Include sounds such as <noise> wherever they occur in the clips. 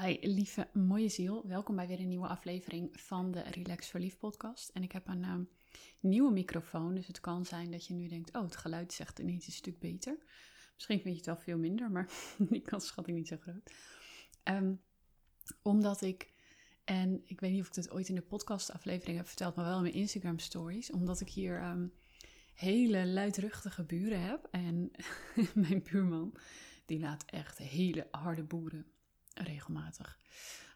Hi, lieve mooie ziel. Welkom bij weer een nieuwe aflevering van de Relax Verliefd podcast. En ik heb een um, nieuwe microfoon, dus het kan zijn dat je nu denkt, oh, het geluid zegt ineens een stuk beter. Misschien vind je het wel veel minder, maar <laughs> die kans schat ik niet zo groot. Um, omdat ik, en ik weet niet of ik het ooit in de podcastaflevering heb verteld, maar wel in mijn Instagram stories, omdat ik hier um, hele luidruchtige buren heb. En <laughs> mijn buurman, die laat echt hele harde boeren regelmatig.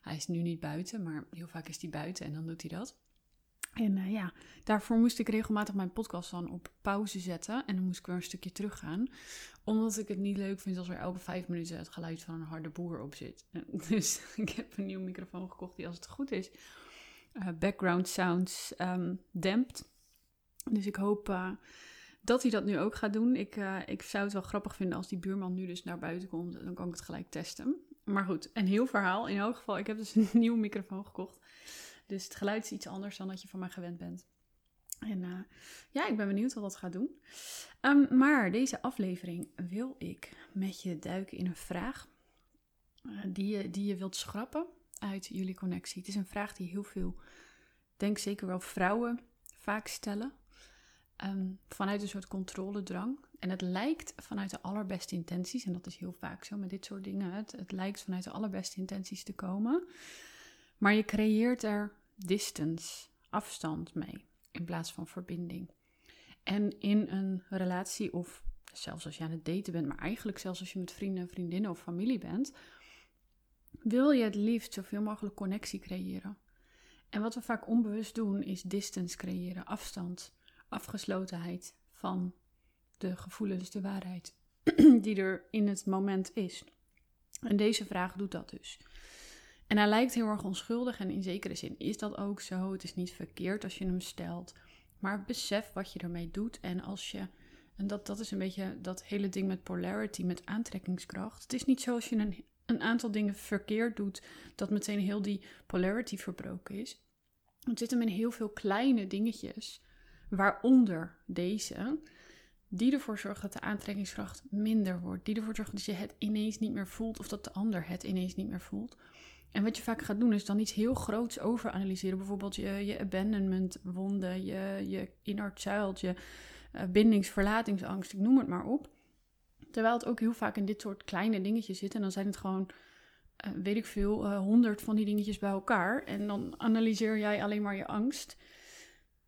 Hij is nu niet buiten, maar heel vaak is hij buiten en dan doet hij dat. En uh, ja, daarvoor moest ik regelmatig mijn podcast dan op pauze zetten. En dan moest ik weer een stukje teruggaan. Omdat ik het niet leuk vind als er elke vijf minuten het geluid van een harde boer op zit. <laughs> Dus ik heb een nieuwe microfoon gekocht die als het goed is uh, background sounds um, dempt. Dus ik hoop uh, dat hij dat nu ook gaat doen. Ik, ik zou het wel grappig vinden als die buurman nu dus naar buiten komt. Dan kan ik het gelijk testen. Maar goed, een heel verhaal. In elk geval, ik heb dus <laughs> een nieuwe microfoon gekocht. Dus het geluid is iets anders dan dat je van mij gewend bent. En uh, ja, ik ben benieuwd wat dat gaat doen. Um, maar deze aflevering wil ik met je duiken in een vraag uh, die, je, die je wilt schrappen uit jullie connectie. Het is een vraag die heel veel, denk zeker wel vrouwen vaak stellen. Um, vanuit een soort controledrang. En het lijkt vanuit de allerbeste intenties, en dat is heel vaak zo met dit soort dingen. Het, het lijkt vanuit de allerbeste intenties te komen. Maar je creëert er distance, afstand mee, in plaats van verbinding. En in een relatie, of zelfs als je aan het daten bent, maar eigenlijk zelfs als je met vrienden, vriendinnen of familie bent, wil je het liefst zoveel mogelijk connectie creëren. En wat we vaak onbewust doen, is distance creëren, afstand, afgeslotenheid van de gevoelens, de waarheid <clears throat> die er in het moment is. En deze vraag doet dat dus. En hij lijkt heel erg onschuldig en in zekere zin is dat ook zo. Het is niet verkeerd als je hem stelt, maar besef wat je ermee doet. En als je, en dat, dat is een beetje dat hele ding met polarity, met aantrekkingskracht. Het is niet zo als je een, een aantal dingen verkeerd doet, dat meteen heel die polarity verbroken is. Het zit hem in heel veel kleine dingetjes, waaronder deze, die ervoor zorgen dat de aantrekkingskracht minder wordt. Die ervoor zorgen dat je het ineens niet meer voelt of dat de ander het ineens niet meer voelt. En wat je vaak gaat doen is dan iets heel groots overanalyseren. Bijvoorbeeld je, je abandonment wonden, je, je inner child, je uh, bindingsverlatingsangst, ik noem het maar op. Terwijl het ook heel vaak in dit soort kleine dingetjes zit. En dan zijn het gewoon, uh, weet ik veel, uh, honderd van die dingetjes bij elkaar. En dan analyseer jij alleen maar je angst.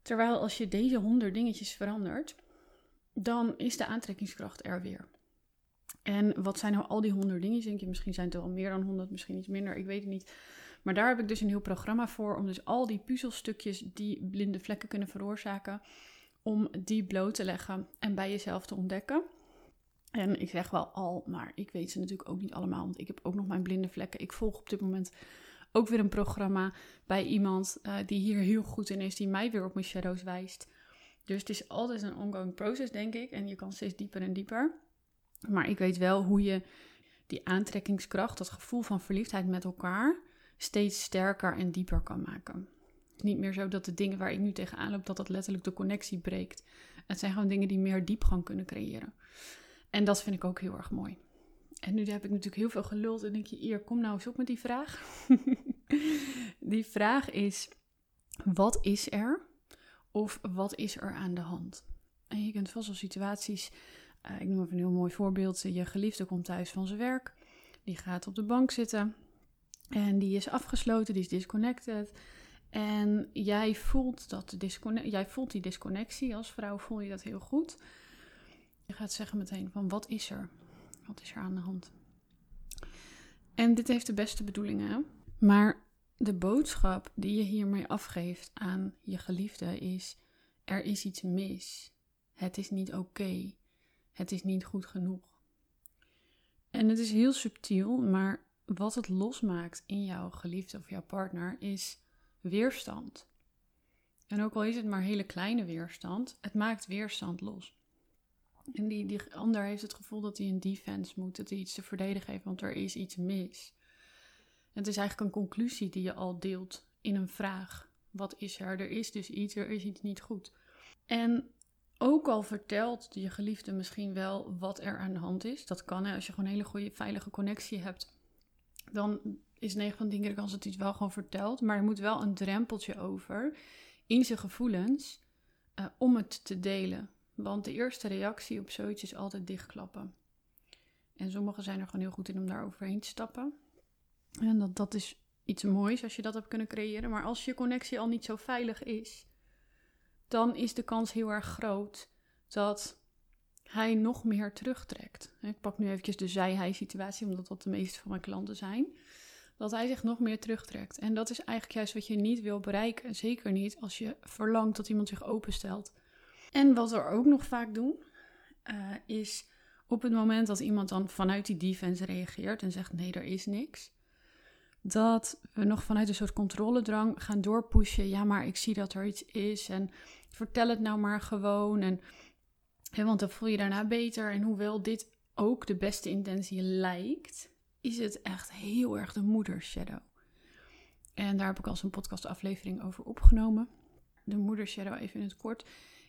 Terwijl als je deze honderd dingetjes verandert, dan is de aantrekkingskracht er weer. En wat zijn nou al die honderd dingen? Denk je, misschien zijn het er al meer dan honderd, misschien iets minder, ik weet het niet. Maar daar heb ik dus een heel programma voor om dus al die puzzelstukjes die blinde vlekken kunnen veroorzaken, om die bloot te leggen en bij jezelf te ontdekken. En ik zeg wel al, maar ik weet ze natuurlijk ook niet allemaal, want ik heb ook nog mijn blinde vlekken. Ik volg op dit moment ook weer een programma bij iemand uh, die hier heel goed in is, die mij weer op mijn shadows wijst. Dus het is altijd een ongoing process, denk ik. En je kan steeds dieper en dieper. Maar ik weet wel hoe je die aantrekkingskracht, dat gevoel van verliefdheid met elkaar, steeds sterker en dieper kan maken. Het is niet meer zo dat de dingen waar ik nu tegenaan loop, dat dat letterlijk de connectie breekt. Het zijn gewoon dingen die meer diepgang kunnen creëren. En dat vind ik ook heel erg mooi. En nu heb ik natuurlijk heel veel geluld en denk je, hier, kom nou eens op met die vraag. <laughs> die vraag is, wat is er? Of wat is er aan de hand? En je kent vast wel situaties uh, ik noem even een heel mooi voorbeeld. Je geliefde komt thuis van zijn werk. Die gaat op de bank zitten. En die is afgesloten, die is disconnected. En jij voelt, dat jij voelt die disconnectie. Als vrouw voel je dat heel goed. Je gaat zeggen meteen van wat is er? Wat is er aan de hand? En dit heeft de beste bedoelingen. Maar de boodschap die je hiermee afgeeft aan je geliefde is: er is iets mis. Het is niet oké het is niet goed genoeg. En het is heel subtiel, maar wat het losmaakt in jouw geliefde of jouw partner is weerstand. En ook al is het maar hele kleine weerstand, het maakt weerstand los. En die, die ander heeft het gevoel dat hij een defense moet, dat hij iets te verdedigen heeft, want er is iets mis. En het is eigenlijk een conclusie die je al deelt in een vraag. Wat is er? Er is dus iets, er is iets niet goed. En ook al vertelt je geliefde misschien wel wat er aan de hand is. Dat kan hè, als je gewoon een hele goede veilige connectie hebt. dan is 9 van 10 keer de kans dat hij het wel gewoon vertelt. Maar er moet wel een drempeltje over in zijn gevoelens uh, om het te delen. Want de eerste reactie op zoiets is altijd dichtklappen. En sommigen zijn er gewoon heel goed in om daar overheen te stappen. En dat, dat is iets moois als je dat hebt kunnen creëren. Maar als je connectie al niet zo veilig is, dan is de kans heel erg groot dat hij nog meer terugtrekt. Ik pak nu eventjes de zij-hij situatie, omdat dat de meeste van mijn klanten zijn. Dat hij zich nog meer terugtrekt. En dat is eigenlijk juist wat je niet wil bereiken. Zeker niet als je verlangt dat iemand zich openstelt. En wat we ook nog vaak doen, uh, is op het moment dat iemand dan vanuit die defense reageert en zegt nee, er is niks, dat we nog vanuit een soort controledrang gaan doorpushen. Ja, maar ik zie dat er iets is en vertel het nou maar gewoon. En, hè, want dan voel je daarna beter. En hoewel dit ook de beste intentie lijkt, is het echt heel erg de moedershadow. En daar heb ik al een podcastaflevering over opgenomen. De moedershadow, even in het kort,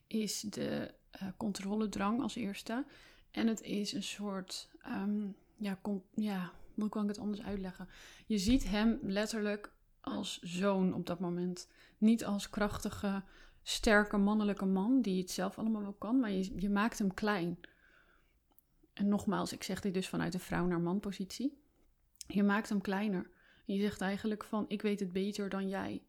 is de uh, controledrang als eerste. En het is een soort, um, ja, ja, hoe kan ik het anders uitleggen? Je ziet hem letterlijk als zoon op dat moment. Niet als krachtige, sterke mannelijke man die het zelf allemaal wel kan, maar je, je maakt hem klein. En nogmaals, ik zeg dit dus vanuit de vrouw naar man positie. Je maakt hem kleiner. je zegt eigenlijk van, ik weet het beter dan jij.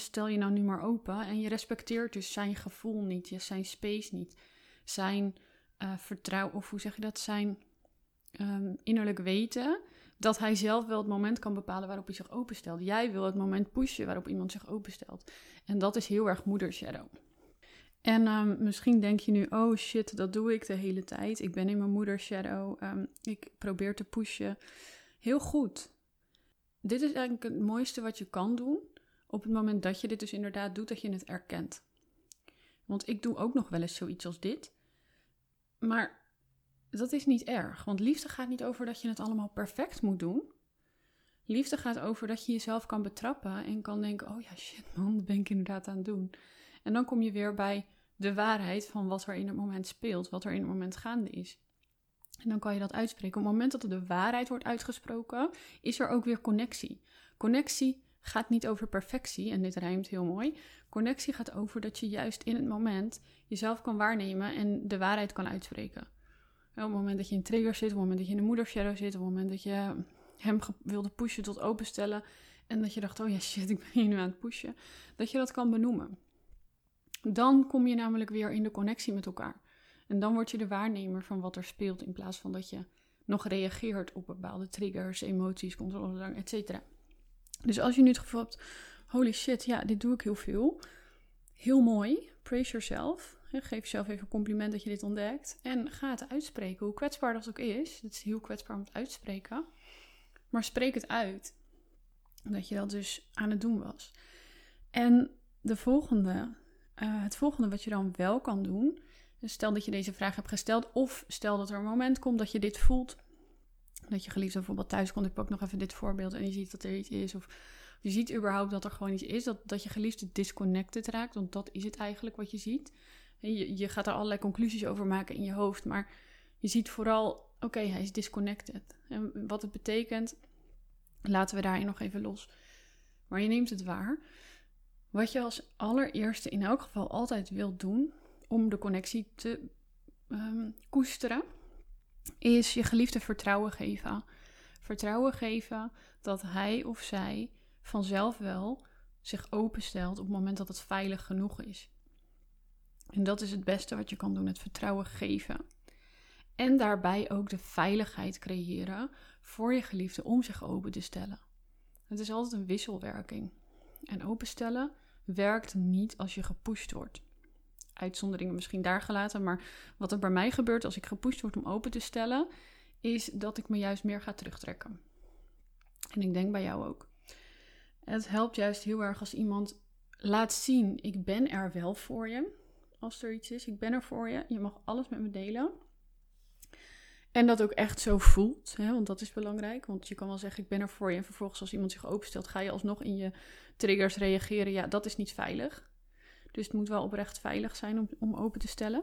Stel je nou nu maar open en je respecteert dus zijn gevoel niet, zijn space niet, zijn uh, vertrouwen, of hoe zeg je dat, zijn um, innerlijk weten dat hij zelf wel het moment kan bepalen waarop hij zich openstelt. Jij wil het moment pushen waarop iemand zich openstelt. En dat is heel erg moedershadow. En um, misschien denk je nu, oh shit, dat doe ik de hele tijd. Ik ben in mijn moedershadow. Um, ik probeer te pushen. Heel goed. Dit is eigenlijk het mooiste wat je kan doen. Op het moment dat je dit dus inderdaad doet, dat je het erkent. Want ik doe ook nog wel eens zoiets als dit. Maar dat is niet erg. Want liefde gaat niet over dat je het allemaal perfect moet doen. Liefde gaat over dat je jezelf kan betrappen en kan denken: oh ja, shit man, dat ben ik inderdaad aan het doen. En dan kom je weer bij de waarheid van wat er in het moment speelt, wat er in het moment gaande is. En dan kan je dat uitspreken. Op het moment dat er de waarheid wordt uitgesproken, is er ook weer connectie. Connectie gaat niet over perfectie, en dit rijmt heel mooi. Connectie gaat over dat je juist in het moment jezelf kan waarnemen en de waarheid kan uitspreken. Op het moment dat je in trigger zit, op het moment dat je in de moedershadow zit, op het moment dat je hem wilde pushen tot openstellen en dat je dacht, oh ja shit, <laughs> ik ben hier nu aan het pushen, dat je dat kan benoemen. Dan kom je namelijk weer in de connectie met elkaar. En dan word je de waarnemer van wat er speelt in plaats van dat je nog reageert op bepaalde triggers, emoties, controledrang, etc. Dus als je nu het gevoel hebt, holy shit, ja, dit doe ik heel veel. Heel mooi, praise yourself. Geef jezelf even een compliment dat je dit ontdekt. En ga het uitspreken, hoe kwetsbaar dat ook is. Het is heel kwetsbaar om het uitspreken. Maar spreek het uit. Dat je dat dus aan het doen was. En de volgende, uh, het volgende wat je dan wel kan doen. Dus stel dat je deze vraag hebt gesteld. Of stel dat er een moment komt dat je dit voelt. Dat je geliefde bijvoorbeeld thuis komt. Ik pak nog even dit voorbeeld. En je ziet dat er iets is. Of je ziet überhaupt dat er gewoon iets is. Dat, dat je geliefde disconnected raakt. Want dat is het eigenlijk wat je ziet. Je, je gaat er allerlei conclusies over maken in je hoofd, maar je ziet vooral, oké, hij is disconnected. En wat het betekent, laten we daarin nog even los. Maar je neemt het waar. Wat je als allereerste in elk geval altijd wilt doen om de connectie te ehm, koesteren, is je geliefde vertrouwen geven. Vertrouwen geven dat hij of zij vanzelf wel zich openstelt op het moment dat het veilig genoeg is. En dat is het beste wat je kan doen: het vertrouwen geven. En daarbij ook de veiligheid creëren voor je geliefde om zich open te stellen. Het is altijd een wisselwerking. En openstellen werkt niet als je gepusht wordt. Uitzonderingen misschien daar gelaten, maar wat er bij mij gebeurt als ik gepusht word om open te stellen, is dat ik me juist meer ga terugtrekken. En ik denk bij jou ook. Het helpt juist heel erg als iemand laat zien: ik ben er wel voor je als er iets is. Ik ben er voor je. Je mag alles met me delen. En dat ook echt zo voelt, hè, want dat is belangrijk. Want je kan wel zeggen, ik ben er voor je. En vervolgens als iemand zich openstelt, ga je alsnog in je triggers reageren. Ja, dat is niet veilig. Dus het moet wel oprecht veilig zijn om, om open te stellen.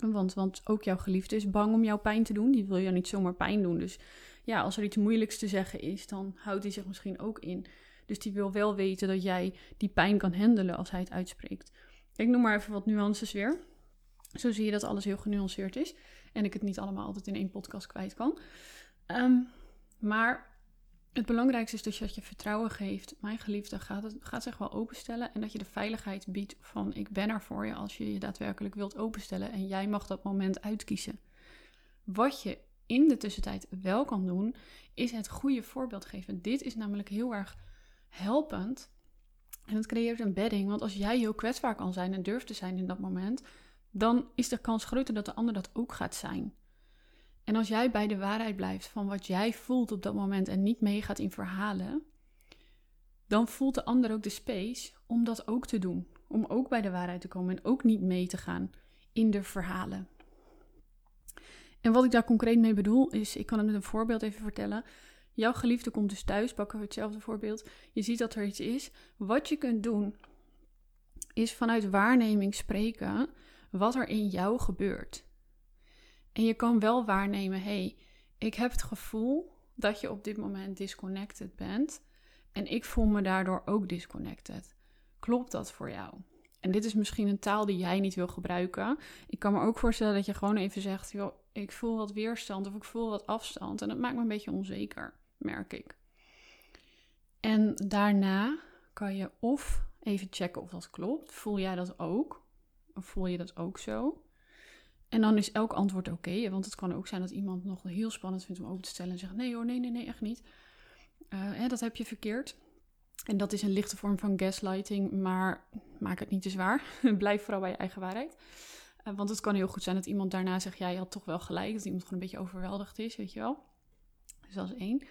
Want, want ook jouw geliefde is bang om jouw pijn te doen. Die wil jou niet zomaar pijn doen. Dus ja, als er iets moeilijks te zeggen is, dan houdt hij zich misschien ook in. Dus die wil wel weten dat jij die pijn kan handelen als hij het uitspreekt. Ik noem maar even wat nuances weer. Zo zie je dat alles heel genuanceerd is. En ik het niet allemaal altijd in één podcast kwijt kan. Ehm, maar het belangrijkste is dus dat je vertrouwen geeft. Mijn geliefde gaat, gaat zich wel openstellen. En dat je de veiligheid biedt van ik ben er voor je als je je daadwerkelijk wilt openstellen. En jij mag dat moment uitkiezen. Wat je in de tussentijd wel kan doen, is het goede voorbeeld geven. Dit is namelijk heel erg helpend. En het creëert een bedding. Want als jij heel kwetsbaar kan zijn en durft te zijn in dat moment, dan is de kans groter dat de ander dat ook gaat zijn. En als jij bij de waarheid blijft van wat jij voelt op dat moment en niet meegaat in verhalen, dan voelt de ander ook de space om dat ook te doen. Om ook bij de waarheid te komen en ook niet mee te gaan in de verhalen. En wat ik daar concreet mee bedoel is, ik kan het met een voorbeeld even vertellen. Jouw geliefde komt dus thuis, pakken we hetzelfde voorbeeld. Je ziet dat er iets is. Wat je kunt doen, is vanuit waarneming spreken wat er in jou gebeurt. En je kan wel waarnemen, hey, ik heb het gevoel dat je op dit moment disconnected bent. En ik voel me daardoor ook disconnected. Klopt dat voor jou? En dit is misschien een taal die jij niet wil gebruiken. Ik kan me ook voorstellen dat je gewoon even zegt: ik voel wat weerstand of ik voel wat afstand. En dat maakt me een beetje onzeker, merk ik. En daarna kan je of even checken of dat klopt. Voel jij dat ook? Of voel je dat ook zo? En dan is elk antwoord oké. want het kan ook zijn dat iemand nog heel spannend vindt om open te stellen en zegt: nee hoor, nee, nee, nee, echt niet. Uh, hè, dat heb je verkeerd. En dat is een lichte vorm van gaslighting, maar maak het niet te zwaar. <laughs> Blijf vooral bij je eigen waarheid. Uh, want het kan heel goed zijn dat iemand daarna zegt: ja, je had toch wel gelijk. Dat iemand gewoon een beetje overweldigd is, weet je wel. Dus dat één.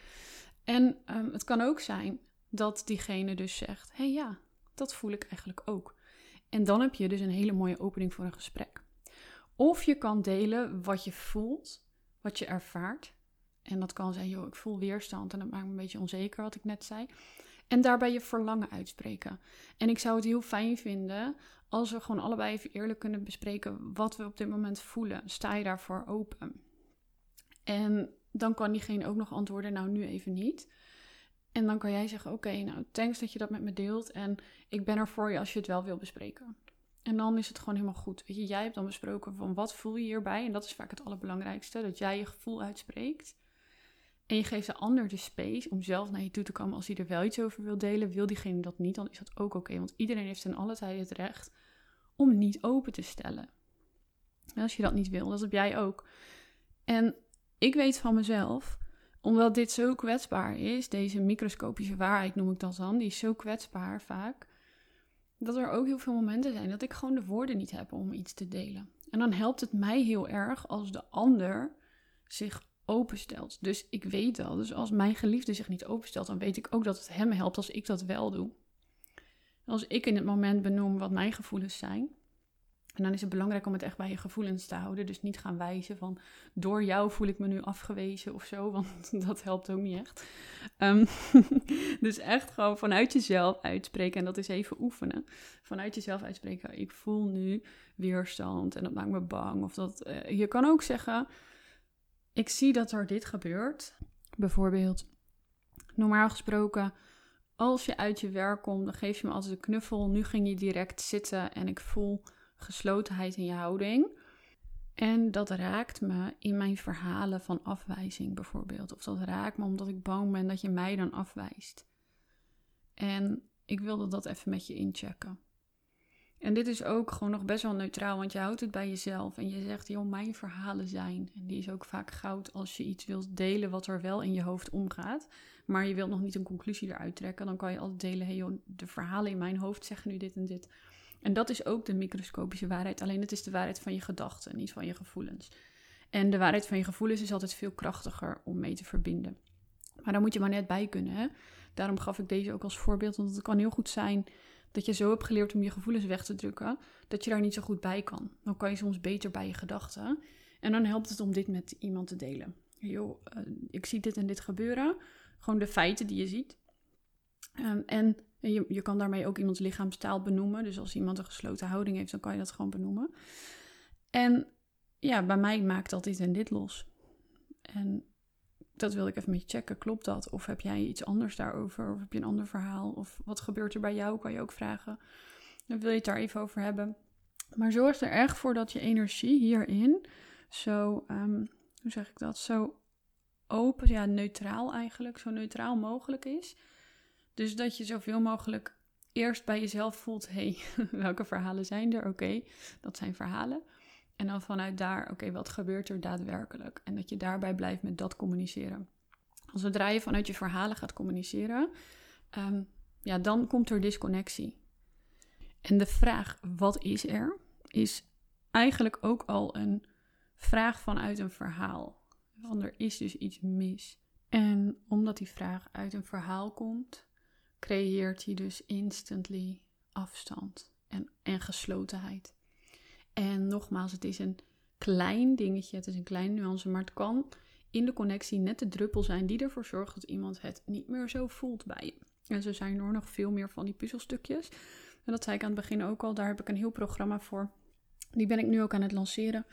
En um, het kan ook zijn dat diegene dus zegt: hé hey, ja, dat voel ik eigenlijk ook. En dan heb je dus een hele mooie opening voor een gesprek. Of je kan delen wat je voelt, wat je ervaart. En dat kan zijn, joh, ik voel weerstand en dat maakt me een beetje onzeker, wat ik net zei. En daarbij je verlangen uitspreken. En ik zou het heel fijn vinden als we gewoon allebei even eerlijk kunnen bespreken wat we op dit moment voelen. Sta je daarvoor open? En dan kan diegene ook nog antwoorden, nou nu even niet. En dan kan jij zeggen, oké, nou thanks dat je dat met me deelt. En ik ben er voor je als je het wel wil bespreken. En dan is het gewoon helemaal goed. Weet je, jij hebt dan besproken van wat voel je hierbij. En dat is vaak het allerbelangrijkste. Dat jij je gevoel uitspreekt. En je geeft de ander de space om zelf naar je toe te komen als hij er wel iets over wil delen. Wil diegene dat niet, dan is dat ook oké. want iedereen heeft in alle tijden het recht om niet open te stellen. En als je dat niet wil, dat heb jij ook. En ik weet van mezelf, omdat dit zo kwetsbaar is, deze microscopische waarheid noem ik dat dan, die is zo kwetsbaar vaak dat er ook heel veel momenten zijn dat ik gewoon de woorden niet heb om iets te delen. En dan helpt het mij heel erg als de ander zich openstelt. Dus ik weet dat. Dus als mijn geliefde zich niet openstelt, dan weet ik ook dat het hem helpt als ik dat wel doe. Als ik in het moment benoem wat mijn gevoelens zijn, en dan is het belangrijk om het echt bij je gevoelens te houden. Dus niet gaan wijzen van door jou voel ik me nu afgewezen of zo. Want <laughs> dat helpt ook niet echt. Ehm, <laughs> dus echt gewoon vanuit jezelf uitspreken. En dat is even oefenen. Vanuit jezelf uitspreken. Ik voel nu weerstand en dat maakt me bang. Of dat, uh, je kan ook zeggen. Ik zie dat er dit gebeurt. Bijvoorbeeld, normaal gesproken. Als je uit je werk komt, dan geef je me altijd een knuffel. Nu ging je direct zitten en ik voel geslotenheid in je houding. En dat raakt me in mijn verhalen van afwijzing bijvoorbeeld. Of dat raakt me omdat ik bang ben dat je mij dan afwijst. En ik wilde dat even met je inchecken. En dit is ook gewoon nog best wel neutraal, want je houdt het bij jezelf. En je zegt, joh, mijn verhalen zijn. En die is ook vaak goud als je iets wilt delen wat er wel in je hoofd omgaat. Maar je wilt nog niet een conclusie eruit trekken. Dan kan je altijd delen, hey joh, de verhalen in mijn hoofd zeggen nu dit en dit. En dat is ook de microscopische waarheid. Alleen het is de waarheid van je gedachten, niet van je gevoelens. En de waarheid van je gevoelens is altijd veel krachtiger om mee te verbinden. Maar daar moet je maar net bij kunnen. Hè? Daarom gaf ik deze ook als voorbeeld. Want het kan heel goed zijn dat je zo hebt geleerd om je gevoelens weg te drukken, dat je daar niet zo goed bij kan. Dan kan je soms beter bij je gedachten. En dan helpt het om dit met iemand te delen. Uh, ik zie dit en dit gebeuren. Gewoon de feiten die je ziet. En en je, je kan daarmee ook iemands lichaamstaal benoemen. Dus als iemand een gesloten houding heeft, dan kan je dat gewoon benoemen. En ja, bij mij maakt dat dit en dit los. En dat wil ik even met je checken. Klopt dat? Of heb jij iets anders daarover? Of heb je een ander verhaal? Of wat gebeurt er bij jou? Kan je ook vragen. Dan wil je het daar even over hebben. Maar zorg er echt voor dat je energie hierin zo, ehm, hoe zeg ik dat? Zo open, ja, neutraal eigenlijk. Zo neutraal mogelijk is. Dus dat je zoveel mogelijk eerst bij jezelf voelt: hé, hey, <laughs> welke verhalen zijn er? Oké, dat zijn verhalen. En dan vanuit daar, oké, wat gebeurt er daadwerkelijk? En dat je daarbij blijft met dat communiceren. Zodra je vanuit je verhalen gaat communiceren, ehm, ja, dan komt er disconnectie. En de vraag, wat is er, is eigenlijk ook al een vraag vanuit een verhaal. Want er is dus iets mis. En omdat die vraag uit een verhaal komt, creëert hij dus instantly afstand en, en geslotenheid. En nogmaals, het is een klein dingetje, het is een kleine nuance, maar het kan in de connectie net de druppel zijn die ervoor zorgt dat iemand het niet meer zo voelt bij je. En zo zijn er nog veel meer van die puzzelstukjes. En dat zei ik aan het begin ook al, daar heb ik een heel programma voor. Die ben ik nu ook aan het lanceren.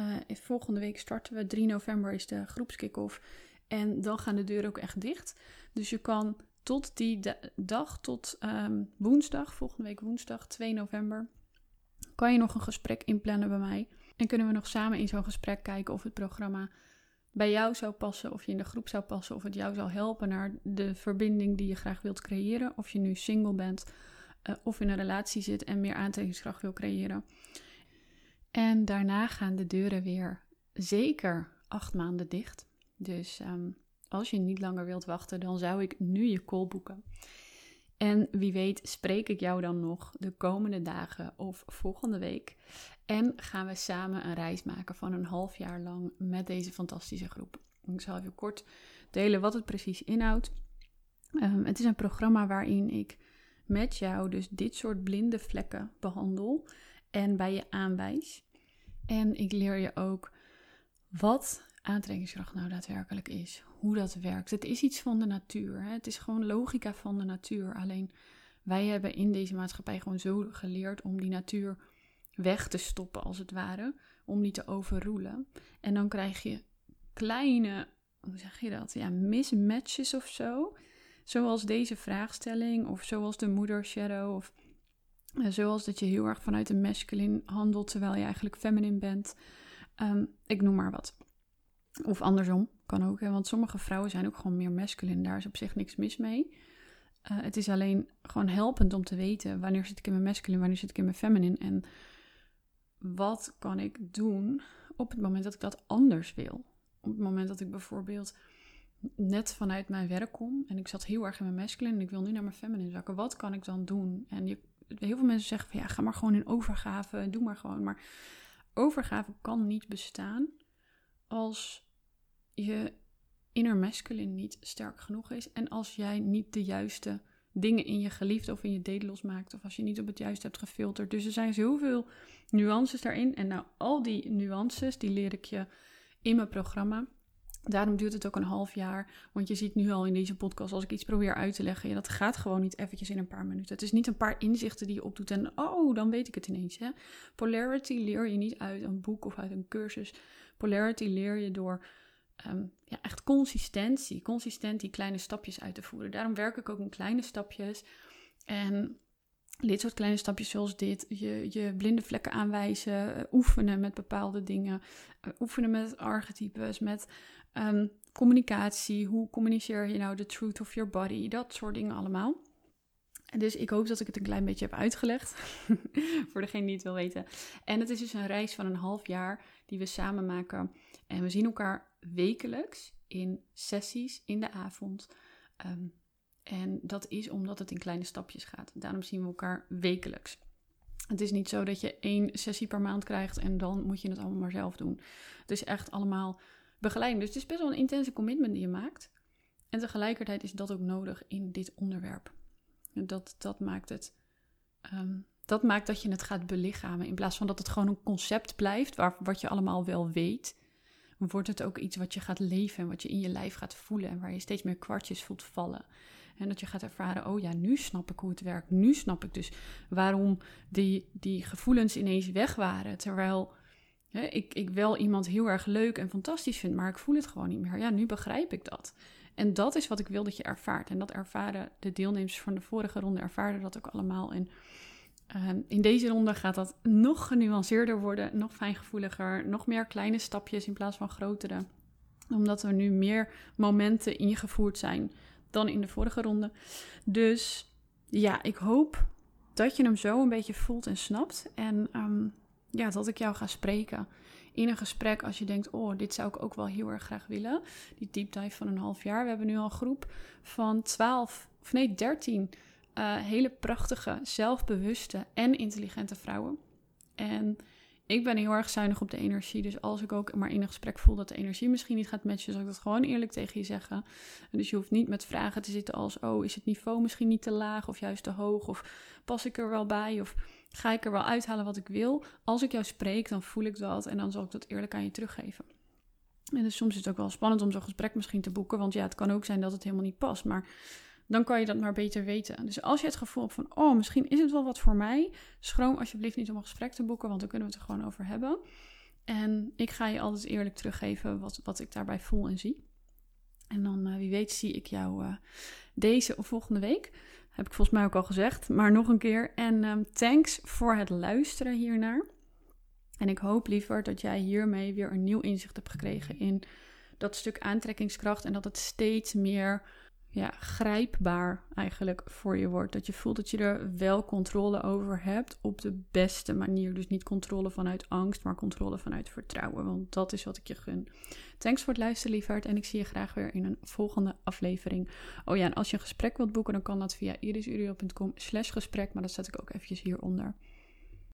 Uh, volgende week starten we. 3 november is de groepskick-off. En dan gaan de deuren ook echt dicht. Dus je kan tot die dag, tot um, woensdag, volgende week woensdag 2 november, kan je nog een gesprek inplannen bij mij. En kunnen we nog samen in zo'n gesprek kijken of het programma bij jou zou passen, of je in de groep zou passen, of het jou zou helpen naar de verbinding die je graag wilt creëren. Of je nu single bent uh, of in een relatie zit en meer aantrekkingskracht wil creëren. En daarna gaan de deuren weer zeker acht maanden dicht. Dus um, als je niet langer wilt wachten, dan zou ik nu je call boeken. En wie weet spreek ik jou dan nog de komende dagen of volgende week. En gaan we samen een reis maken van een half jaar lang met deze fantastische groep. Ik zal even kort delen wat het precies inhoudt. Um, het is een programma waarin ik met jou dus dit soort blinde vlekken behandel en bij je aanwijs. En ik leer je ook wat aantrekkingskracht nou daadwerkelijk is. Hoe dat werkt. Het is iets van de natuur. Hè? Het is gewoon logica van de natuur. Alleen wij hebben in deze maatschappij gewoon zo geleerd om die natuur weg te stoppen, als het ware. Om die te overroelen. En dan krijg je kleine, hoe zeg je dat? Ja, mismatches of zo. Zoals deze vraagstelling, of zoals de moeder shadow, of eh, zoals dat je heel erg vanuit een masculine handelt terwijl je eigenlijk feminine bent. Um, ik noem maar wat. Of andersom, kan ook. Hè? Want sommige vrouwen zijn ook gewoon meer masculine. Daar is op zich niks mis mee. Uh, het is alleen gewoon helpend om te weten wanneer zit ik in mijn masculine, wanneer zit ik in mijn feminine. En wat kan ik doen op het moment dat ik dat anders wil. Op het moment dat ik bijvoorbeeld net vanuit mijn werk kom en ik zat heel erg in mijn masculine en ik wil nu naar mijn feminine zakken. Wat kan ik dan doen? En je, heel veel mensen zeggen van ja, ga maar gewoon in overgave, doe maar gewoon. Maar overgave kan niet bestaan als je inner masculine niet sterk genoeg is en als jij niet de juiste dingen in je geliefde of in je date losmaakt of als je niet op het juiste hebt gefilterd. Dus er zijn zoveel nuances daarin en nou al die nuances die leer ik je in mijn programma. Daarom duurt het ook een half jaar. Want je ziet nu al in deze podcast, als ik iets probeer uit te leggen, ja, dat gaat gewoon niet eventjes in een paar minuten. Het is niet een paar inzichten die je opdoet en oh, dan weet ik het ineens. Polarity leer je niet uit een boek of uit een cursus. Polarity leer je door um, ja, echt consistentie, consistent die kleine stapjes uit te voeren. Daarom werk ik ook in kleine stapjes. En dit soort kleine stapjes zoals dit, je, je blinde vlekken aanwijzen, uh, oefenen met bepaalde dingen, uh, oefenen met archetypes, met um, communicatie, hoe communiceer je nou de truth of your body, dat soort dingen allemaal. Dus ik hoop dat ik het een klein beetje heb uitgelegd. <laughs> voor degene die het wil weten. En het is dus een reis van een half jaar die we samen maken. En we zien elkaar wekelijks in sessies in de avond. Um, en dat is omdat het in kleine stapjes gaat. Daarom zien we elkaar wekelijks. Het is niet zo dat je één sessie per maand krijgt en dan moet je het allemaal maar zelf doen. Het is echt allemaal begeleiding. Dus het is best wel een intense commitment die je maakt. En tegelijkertijd is dat ook nodig in dit onderwerp. Dat, dat maakt het. Um, dat maakt dat je het gaat belichamen. In plaats van dat het gewoon een concept blijft, waar, wat je allemaal wel weet, wordt het ook iets wat je gaat leven en wat je in je lijf gaat voelen en waar je steeds meer kwartjes voelt vallen. En dat je gaat ervaren, oh ja, nu snap ik hoe het werkt. Nu snap ik dus waarom die, die gevoelens ineens weg waren. Terwijl ik, ik wel iemand heel erg leuk en fantastisch vind, maar ik voel het gewoon niet meer. Ja, nu begrijp ik dat. En dat is wat ik wil dat je ervaart. En dat ervaren de deelnemers van de vorige ronde, ervaren dat ook allemaal. En ehm, in deze ronde gaat dat nog genuanceerder worden, nog fijngevoeliger, nog meer kleine stapjes in plaats van grotere. Omdat er nu meer momenten ingevoerd zijn dan in de vorige ronde. Dus ja, ik hoop dat je hem zo een beetje voelt en snapt. En ehm, ja, dat ik jou ga spreken in een gesprek als je denkt, oh, dit zou ik ook wel heel erg graag willen. Die deep dive van een half jaar. We hebben nu al een groep van 12, of nee, 13 uh, eh, hele prachtige, zelfbewuste en intelligente vrouwen. En ik ben heel erg zuinig op de energie. Dus als ik ook maar in een gesprek voel dat de energie misschien niet gaat matchen, zal ik dat gewoon eerlijk tegen je zeggen. dus je hoeft niet met vragen te zitten als: oh, is het niveau misschien niet te laag of juist te hoog? Of pas ik er wel bij? Of ga ik er wel uithalen wat ik wil? Als ik jou spreek, dan voel ik dat en dan zal ik dat eerlijk aan je teruggeven. En dus soms is het ook wel spannend om zo'n gesprek misschien te boeken, want ja, het kan ook zijn dat het helemaal niet past. Maar dan kan je dat maar beter weten. Dus als je het gevoel hebt van, oh, misschien is het wel wat voor mij, schroom alsjeblieft niet om een gesprek te boeken, want dan kunnen we het er gewoon over hebben. En ik ga je altijd eerlijk teruggeven wat, wat ik daarbij voel en zie. En dan, uh, wie weet, zie ik jou uh, deze of volgende week. Heb ik volgens mij ook al gezegd, maar nog een keer. En um, thanks voor het luisteren hiernaar. En ik hoop liever dat jij hiermee weer een nieuw inzicht hebt gekregen in dat stuk aantrekkingskracht. En dat het steeds meer ja, grijpbaar eigenlijk voor je wordt. Dat je voelt dat je er wel controle over hebt op de beste manier. Dus niet controle vanuit angst, maar controle vanuit vertrouwen. Want dat is wat ik je gun. Thanks voor het luisteren, liefhart. En ik zie je graag weer in een volgende aflevering. Oh ja, en als je een gesprek wilt boeken, dan kan dat via irisurio.com slash gesprek. Maar dat zet ik ook eventjes hieronder.